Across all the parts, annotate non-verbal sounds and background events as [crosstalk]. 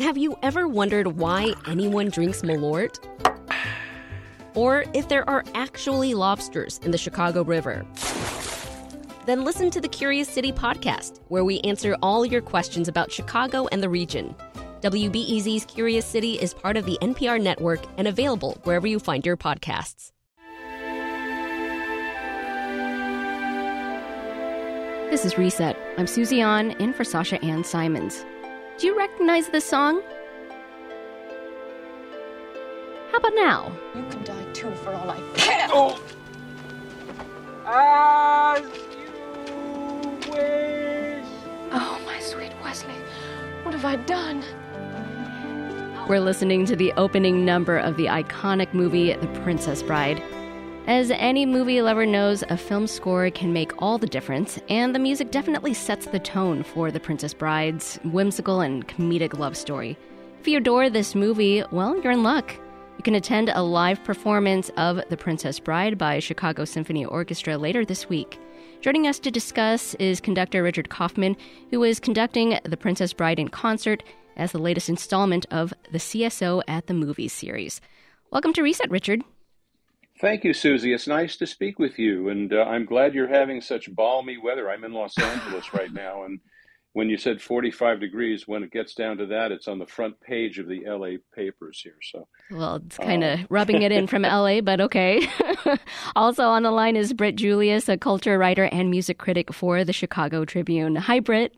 Have you ever wondered why anyone drinks Malort? Or if there are actually lobsters in the Chicago River? Then listen to the Curious City podcast, where we answer all your questions about Chicago and the region. WBEZ's Curious City is part of the NPR network and available wherever you find your podcasts. This is Reset. I'm Susie An, in for Sasha Ann Simons. Do you recognize this song? How about now? You can die too, for all I care. Oh. As you wish. Oh, my sweet Westley, what have I done? We're listening to the opening number of the iconic movie The Princess Bride. As any movie lover knows, a film score can make all the difference, and the music definitely sets the tone for The Princess Bride's whimsical and comedic love story. If you adore this movie, well, you're in luck. You can attend a live performance of The Princess Bride by Chicago Symphony Orchestra later this week. Joining us to discuss is conductor Richard Kaufman, who is conducting The Princess Bride in concert as the latest installment of the CSO at the Movies series. Welcome to Reset, Richard. Thank you, Susie. It's nice to speak with you, and uh, I'm glad you're having such balmy weather. I'm in Los Angeles right now, and when you said 45 degrees, when it gets down to that, it's on the front page of the LA papers here. So, well, it's kind of uh, rubbing it in from [laughs] LA, but okay. [laughs] also on the line is Britt Julius, a culture writer and music critic for the Chicago Tribune. Hi, Britt.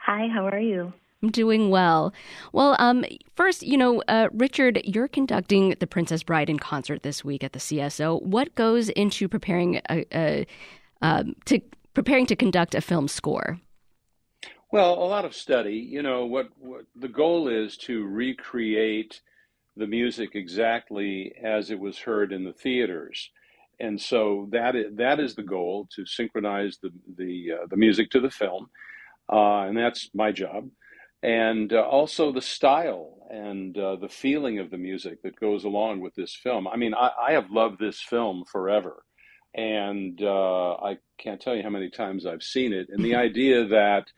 Hi, how are you? I'm doing well. Well, um, first, you know, uh, Richard, you're conducting The Princess Bride in concert this week at the CSO. What goes into preparing a, a um, to preparing to conduct a film score? Well, a lot of study. You know, what, what the goal is to recreate the music exactly as it was heard in the theaters and so that is, that is the goal to synchronize the the uh, the music to the film, uh, and that's my job and uh, also the style and uh, the feeling of the music that goes along with this film. I mean, I, I have loved this film forever, and uh, I can't tell you how many times I've seen it. And the idea that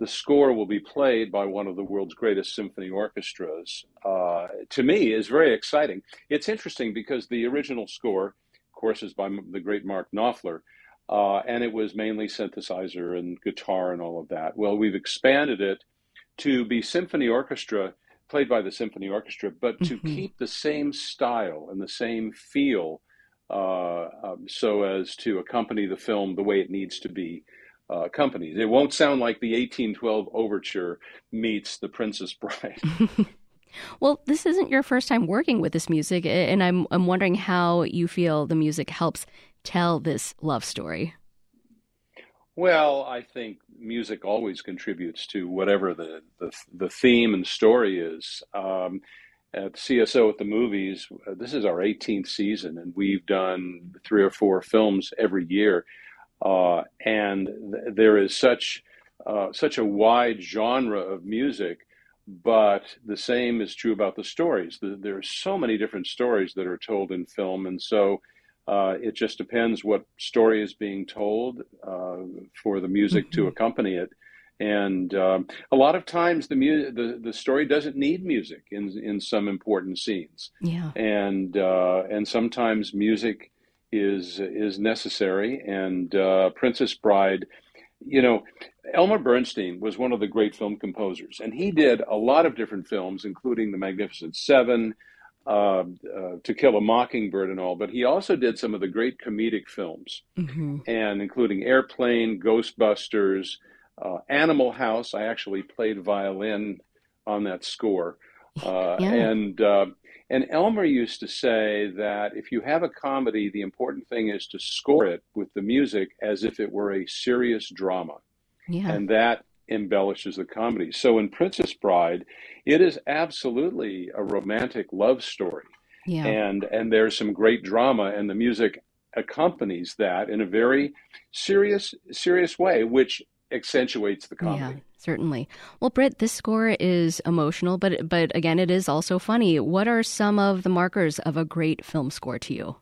the score will be played by one of the world's greatest symphony orchestras, uh, to me, is very exciting. It's interesting because the original score, of course, is by the great Mark Knopfler. Uh, and it was mainly synthesizer and guitar and all of that. Well, we've expanded it to be symphony orchestra played by the symphony orchestra, but to mm-hmm. keep the same style and the same feel, uh, um, so as to accompany the film the way it needs to be uh, accompanied. It won't sound like the 1812 overture meets the Princess Bride. [laughs] well, this isn't your first time working with this music, and I'm I'm wondering how you feel the music helps tell this love story. Well, I think music always contributes to whatever the the, the theme and story is. Um, at CSO at the movies, uh, this is our 18th season, and we've done three or four films every year. Uh, and th- there is such uh, such a wide genre of music, but the same is true about the stories. The, there are so many different stories that are told in film, and so uh, it just depends what story is being told uh, for the music mm-hmm. to accompany it. And um, a lot of times the, mu- the the story doesn't need music in in some important scenes. Yeah. And uh, and sometimes music is is necessary. And uh, Princess Bride, you know, Elmer Bernstein was one of the great film composers, and he did a lot of different films, including The Magnificent Seven uh, uh, To Kill a Mockingbird and all, but he also did some of the great comedic films, mm-hmm. and including Airplane, Ghostbusters, uh, Animal House. I actually played violin on that score, uh, yeah. and uh, and Elmer used to say that if you have a comedy, the important thing is to score it with the music as if it were a serious drama, yeah. and that embellishes the comedy. So in Princess Bride, it is absolutely a romantic love story. Yeah. And and there's some great drama and the music accompanies that in a very serious serious way which accentuates the comedy. Yeah, certainly. Well, Britt, this score is emotional, but but again, it is also funny. What are some of the markers of a great film score to you?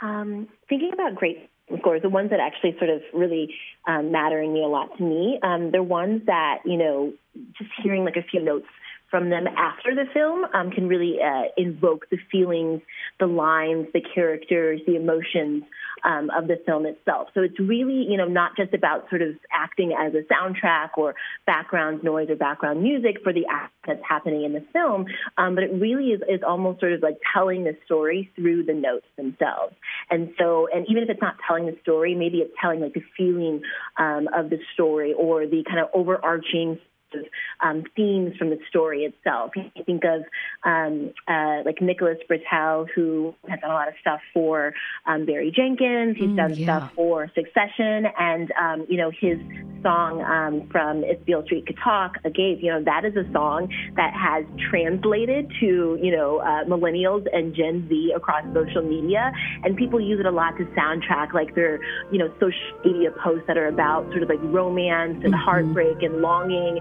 Um, thinking about great scores, the ones that actually sort of really um, matter and mean a lot to me, um, they're ones that you know, just hearing like a few notes from them after the film um, can really uh, invoke the feelings, the lines, the characters, the emotions um, of the film itself. So it's really, you know, not just about sort of acting as a soundtrack or background noise or background music for the act that's happening in the film, um, but it really is, is almost sort of like telling the story through the notes themselves. And so, and even if it's not telling the story, maybe it's telling like the feeling um, of the story or the kind of overarching of um, themes from the story itself. You think of um, uh, like Nicholas Britell, who has done a lot of stuff for um, Barry Jenkins. He's mm, done yeah. stuff for Succession, and um, you know his song um, from "If Beale Street Could Talk," "Agape." You know that is a song that has translated to you know uh, millennials and Gen Z across social media, and people use it a lot to soundtrack like their you know social media posts that are about sort of like romance and mm-hmm. heartbreak and longing.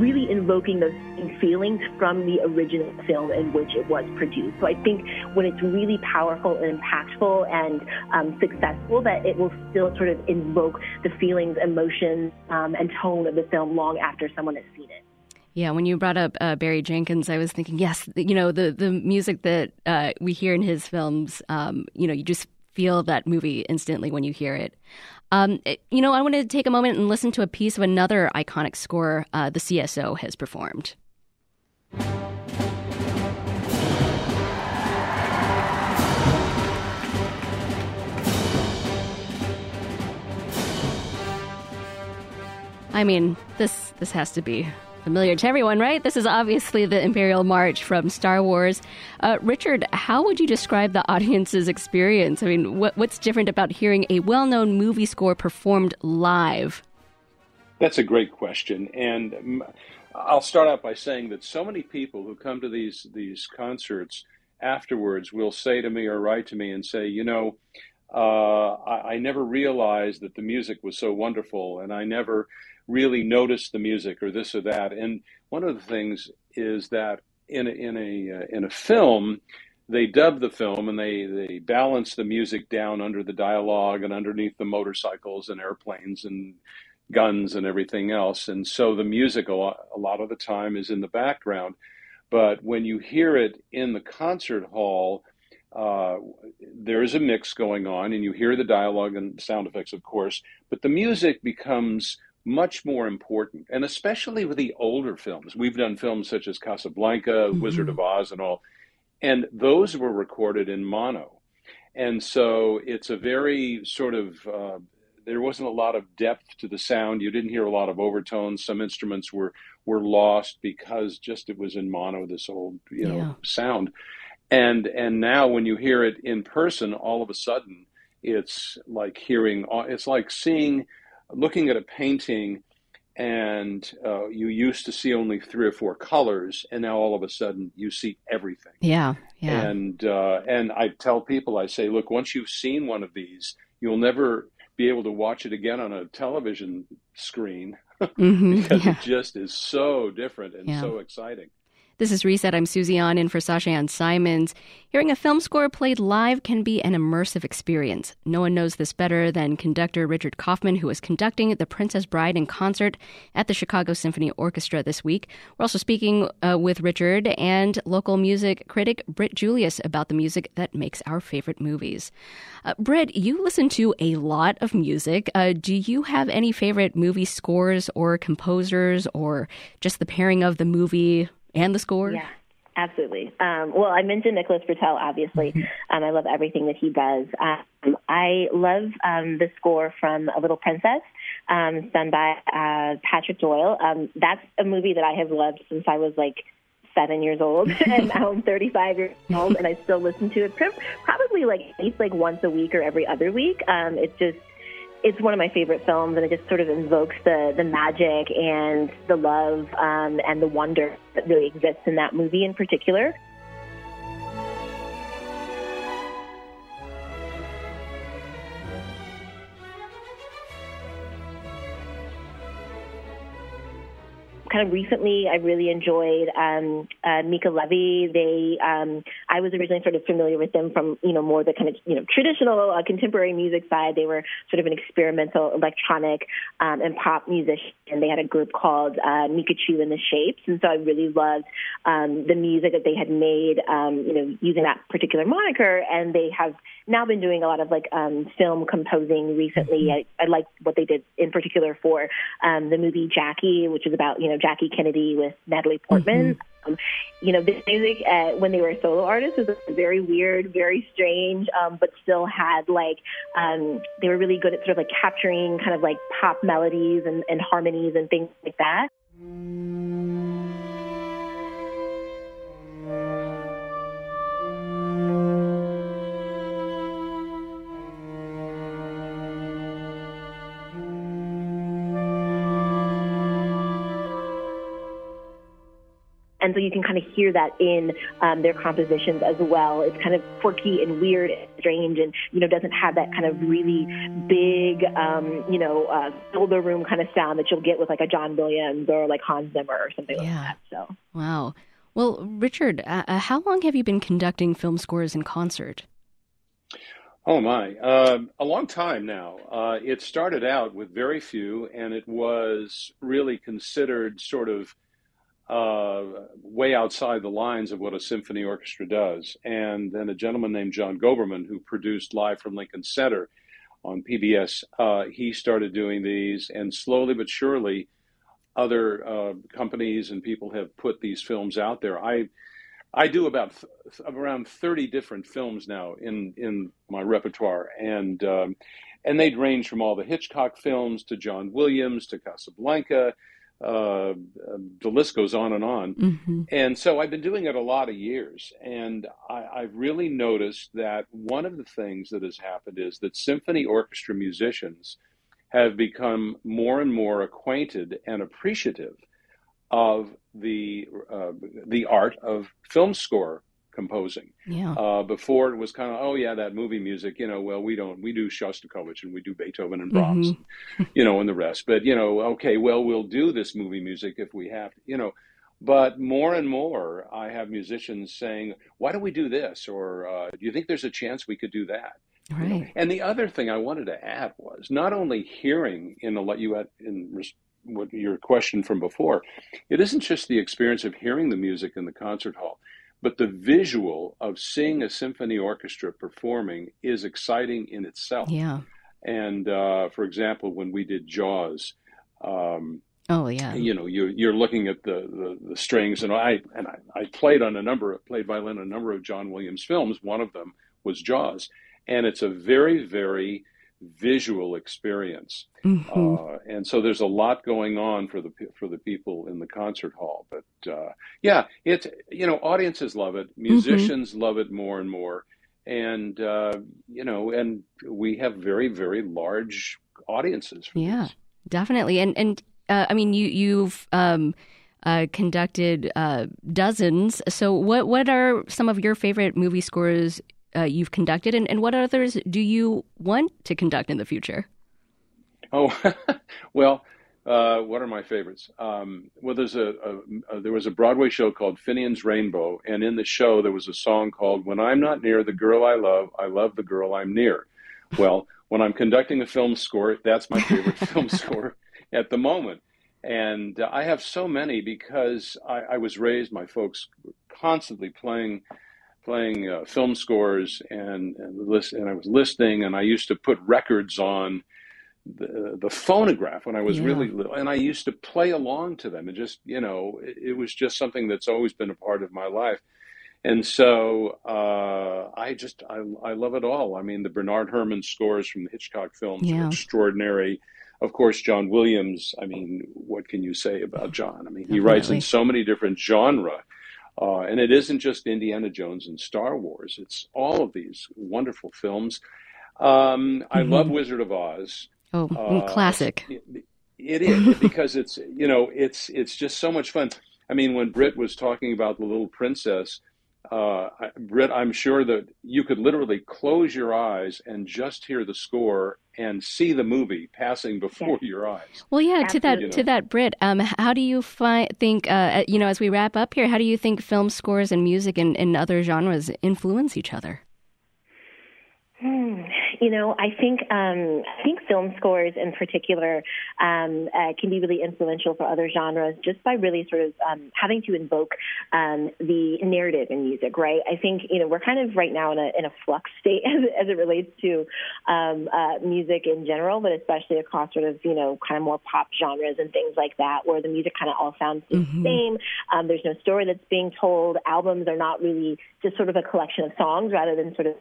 Really invoking those feelings from the original film in which it was produced. So I think when it's really powerful and impactful and um, successful, that it will still sort of invoke the feelings, emotions, um, and tone of the film long after someone has seen it. Yeah, when you brought up uh, Barry Jenkins, I was thinking, yes, you know, the the music that uh, we hear in his films, um, you know, you just feel that movie instantly when you hear it. Um, you know, I wanted to take a moment and listen to a piece of another iconic score uh, the CSO has performed. I mean, this this has to be familiar to everyone, right? This is obviously the Imperial March from Star Wars. Uh, Richard, how would you describe the audience's experience? I mean, what, what's different about hearing a well known movie score performed live? That's a great question. And I'll start out by saying that so many people who come to these, these concerts afterwards will say to me or write to me and say, you know, uh, I, I never realized that the music was so wonderful, and I never really notice the music or this or that. And one of the things is that in a, in a uh, in a film, they dub the film and they they balance the music down under the dialogue and underneath the motorcycles and airplanes and guns and everything else. And so the music a lot, a lot of the time is in the background. But when you hear it in the concert hall, uh, there is a mix going on, and you hear the dialogue and sound effects, of course, but the music becomes much more important, and especially with the older films. We've done films such as Casablanca, mm-hmm. Wizard of Oz, and all, and those were recorded in mono. And so it's a very sort of, uh, there wasn't a lot of depth to the sound. You didn't hear a lot of overtones. Some instruments were, were lost because just it was in mono, this old, you know, yeah. sound. And, and now when you hear it in person, all of a sudden it's like hearing, it's like seeing, looking at a painting and uh, you used to see only three or four colors, and now all of a sudden you see everything. Yeah, yeah. And uh, and I tell people, I say, look, once you've seen one of these, you'll never be able to watch it again on a television screen [laughs] mm-hmm, because yeah. it just is so different and yeah. so exciting. This is Reset. I'm Susie An in for Sasha Ann Simons. Hearing a film score played live can be an immersive experience. No one knows this better than conductor Richard Kaufman, who is conducting The Princess Bride in concert at the Chicago Symphony Orchestra this week. We're also speaking uh, with Richard and local music critic Britt Julius about the music that makes our favorite movies. Uh, Britt, you listen to a lot of music. Uh, do you have any favorite movie scores or composers or just the pairing of the movie and the score? Yeah. Absolutely. Um, well, I mentioned Nicholas Britell, obviously. Mm-hmm. Um, I love everything that he does. Um, I love um, the score from A Little Princess, um, done by uh, Patrick Doyle. Um, that's a movie that I have loved since I was like seven years old, [laughs] and now I'm 35 years old, and I still listen to it probably like at least like once a week or every other week. Um, it's just it's one of my favorite films, and it just sort of invokes the the magic and the love um, and the wonder that really exists in that movie in particular. Kind of recently, I really enjoyed um, uh, Mica Levi. They, um, I was originally sort of familiar with them from, you know, more the kind of, you know, traditional uh, contemporary music side. They were sort of an experimental electronic um, and pop musician. And they had a group called uh, Micachu and the Shapes, and so I really loved um, the music that they had made, um, you know, using that particular moniker. And they have now been doing a lot of like um, film composing recently. Mm-hmm. I, I like what they did in particular for um, the movie Jackie, which is about you know Jackie Kennedy with Natalie Portman. Mm-hmm. Um, you know, this music uh, when they were solo artists was very weird, very strange, um, but still had like um, they were really good at sort of like capturing kind of like pop melodies and, and harmonies and things like that. And so you can kind of hear that in um, their compositions as well. It's kind of quirky and weird and strange and, you know, doesn't have that kind of really big, um, you know, uh, fill the room kind of sound that you'll get with like a John Williams or like Hans Zimmer or something yeah. like that. So, wow. Well, Richard, uh, uh, how long have you been conducting film scores in concert? Oh my, uh, a long time now. Uh, it started out with very few, and it was really considered sort of uh, way outside the lines of what a symphony orchestra does. And then a gentleman named John Goberman, who produced Live from Lincoln Center on PBS, uh, he started doing these, and slowly but surely, other uh, companies and people have put these films out there. I I do about th- around thirty different films now in in my repertoire, and um, and they'd range from all the Hitchcock films to John Williams to Casablanca uh, the list goes on and on. Mm-hmm. And so I've been doing it a lot of years. And I, have really noticed that one of the things that has happened is that symphony orchestra musicians have become more and more acquainted and appreciative of the uh, the art of film score composing. Yeah. Uh, before it was kind of, oh yeah, that movie music. You know, well we don't we do Shostakovich and we do Beethoven and Brahms, mm-hmm. you know, and the rest. But you know, okay, well we'll do this movie music if we have to. You know, but more and more, I have musicians saying, "Why don't we do this?" or uh, "Do you think there's a chance we could do that?" Right. You know? And the other thing I wanted to add was not only hearing in a you had in what your question from before, it isn't just the experience of hearing the music in the concert hall. But the visual of seeing a symphony orchestra performing is exciting in itself. Yeah. And uh, for example, when we did Jaws, um, oh yeah, you know, you're you're looking at the, the, the strings, and I and I, I played on a number of, played violin on a number of John Williams films. One of them was Jaws, and it's a very very visual experience. Mm-hmm. Uh, and so there's a lot going on for the for the people in the concert hall. But uh, yeah, it's you know audiences love it, mm-hmm. musicians mm-hmm. love it more and more, and uh, you know, and we have very very large audiences. yeah, this. definitely. And and uh, I mean, you you've. Um, uh, conducted uh, dozens. So, what what are some of your favorite movie scores uh, you've conducted, and, and what others do you want to conduct in the future? Oh, [laughs] well, uh, what are my favorites? Um, well, there's a, a, a, there was a Broadway show called Finian's Rainbow, and in the show there was a song called "When I'm Not Near the Girl I Love, I Love the Girl I'm Near." Well, [laughs] when I'm conducting a film score, that's my favorite [laughs] film score at the moment, and uh, I have so many because I, I was raised. My folks constantly playing playing uh, film scores and and, list, and I was listening and I used to put records on the, the phonograph when I was yeah. really little and I used to play along to them and just you know it, it, was just something that's always been a part of my life and so uh, I just I, I love it all I mean the Bernard Herrmann scores from the Hitchcock films yeah. are extraordinary of course John Williams I mean what can you say about John I mean he Definitely. writes in so many different genre uh, and it isn't just Indiana Jones and Star Wars, it's all of these wonderful films. Um, I mm-hmm. love Wizard of Oz. Oh, uh, classic. It, it is because it's you know it's it's just so much fun. I mean, when Britt was talking about the little princess, uh, Britt, I'm sure that you could literally close your eyes and just hear the score and see the movie passing before yes. your eyes. Well, yeah. Absolutely. To that, you know. to that, Britt. Um, how do you fi- think? Uh, you know, as we wrap up here, how do you think film scores and music and, and other genres influence each other? You know, I think um, I think film scores in particular um, uh, can be really influential for other genres just by really sort of um, having to invoke um, the narrative in music, right? I think you know we're kind of right now in a in a flux state [laughs] as, as it relates to um, uh, music in general, but especially across sort of you know kind of more pop genres and things like that, where the music kind of all sounds the mm-hmm. same. Um, there's no story that's being told. Albums are not really just sort of a collection of songs rather than sort of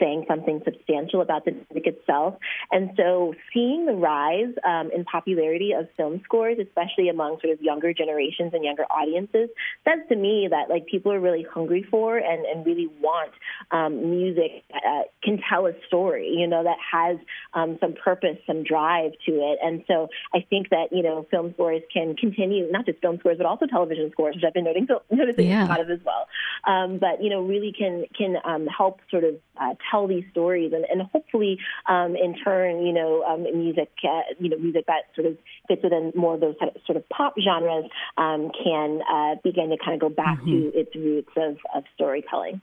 saying something substantial about the music itself. And so seeing the rise um, in popularity of film scores, especially among sort of younger generations and younger audiences, says to me that like people are really hungry for and, and really want um, music that uh, can tell a story, you know, that has um, some purpose, some drive to it. And so I think that, you know, film scores can continue, not just film scores, but also television scores, which I've been noting, [laughs] noticing yeah. a lot of as well. Um, but, you know, really can, can um, help sort of uh, tell these stories and, and hopefully um, in turn, you know, um, music, uh, you know, music that sort of fits within more of those sort of pop genres um, can uh, begin to kind of go back mm-hmm. to its roots of, of storytelling.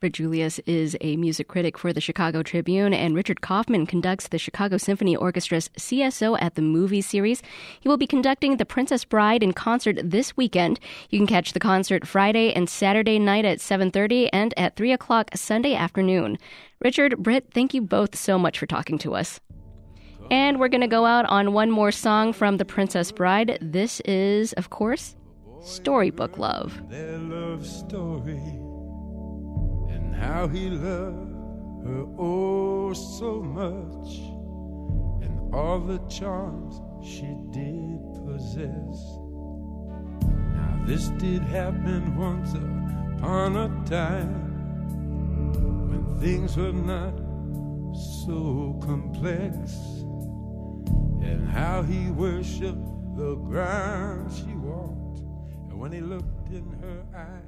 Britt Julius is a music critic for the Chicago Tribune, and Richard Kaufman conducts the Chicago Symphony Orchestra's CSO at the Movie series. He will be conducting The Princess Bride in concert this weekend. You can catch the concert Friday and Saturday night at 7.30 and at 3 o'clock Sunday afternoon. Richard, Britt, thank you both so much for talking to us. And we're going to go out on one more song from The Princess Bride. This is, of course, Storybook Love how he loved her oh so much, and all the charms she did possess. Now, this did happen once upon a time when things were not so complex, and how he worshiped the ground she walked, and when he looked in her eyes.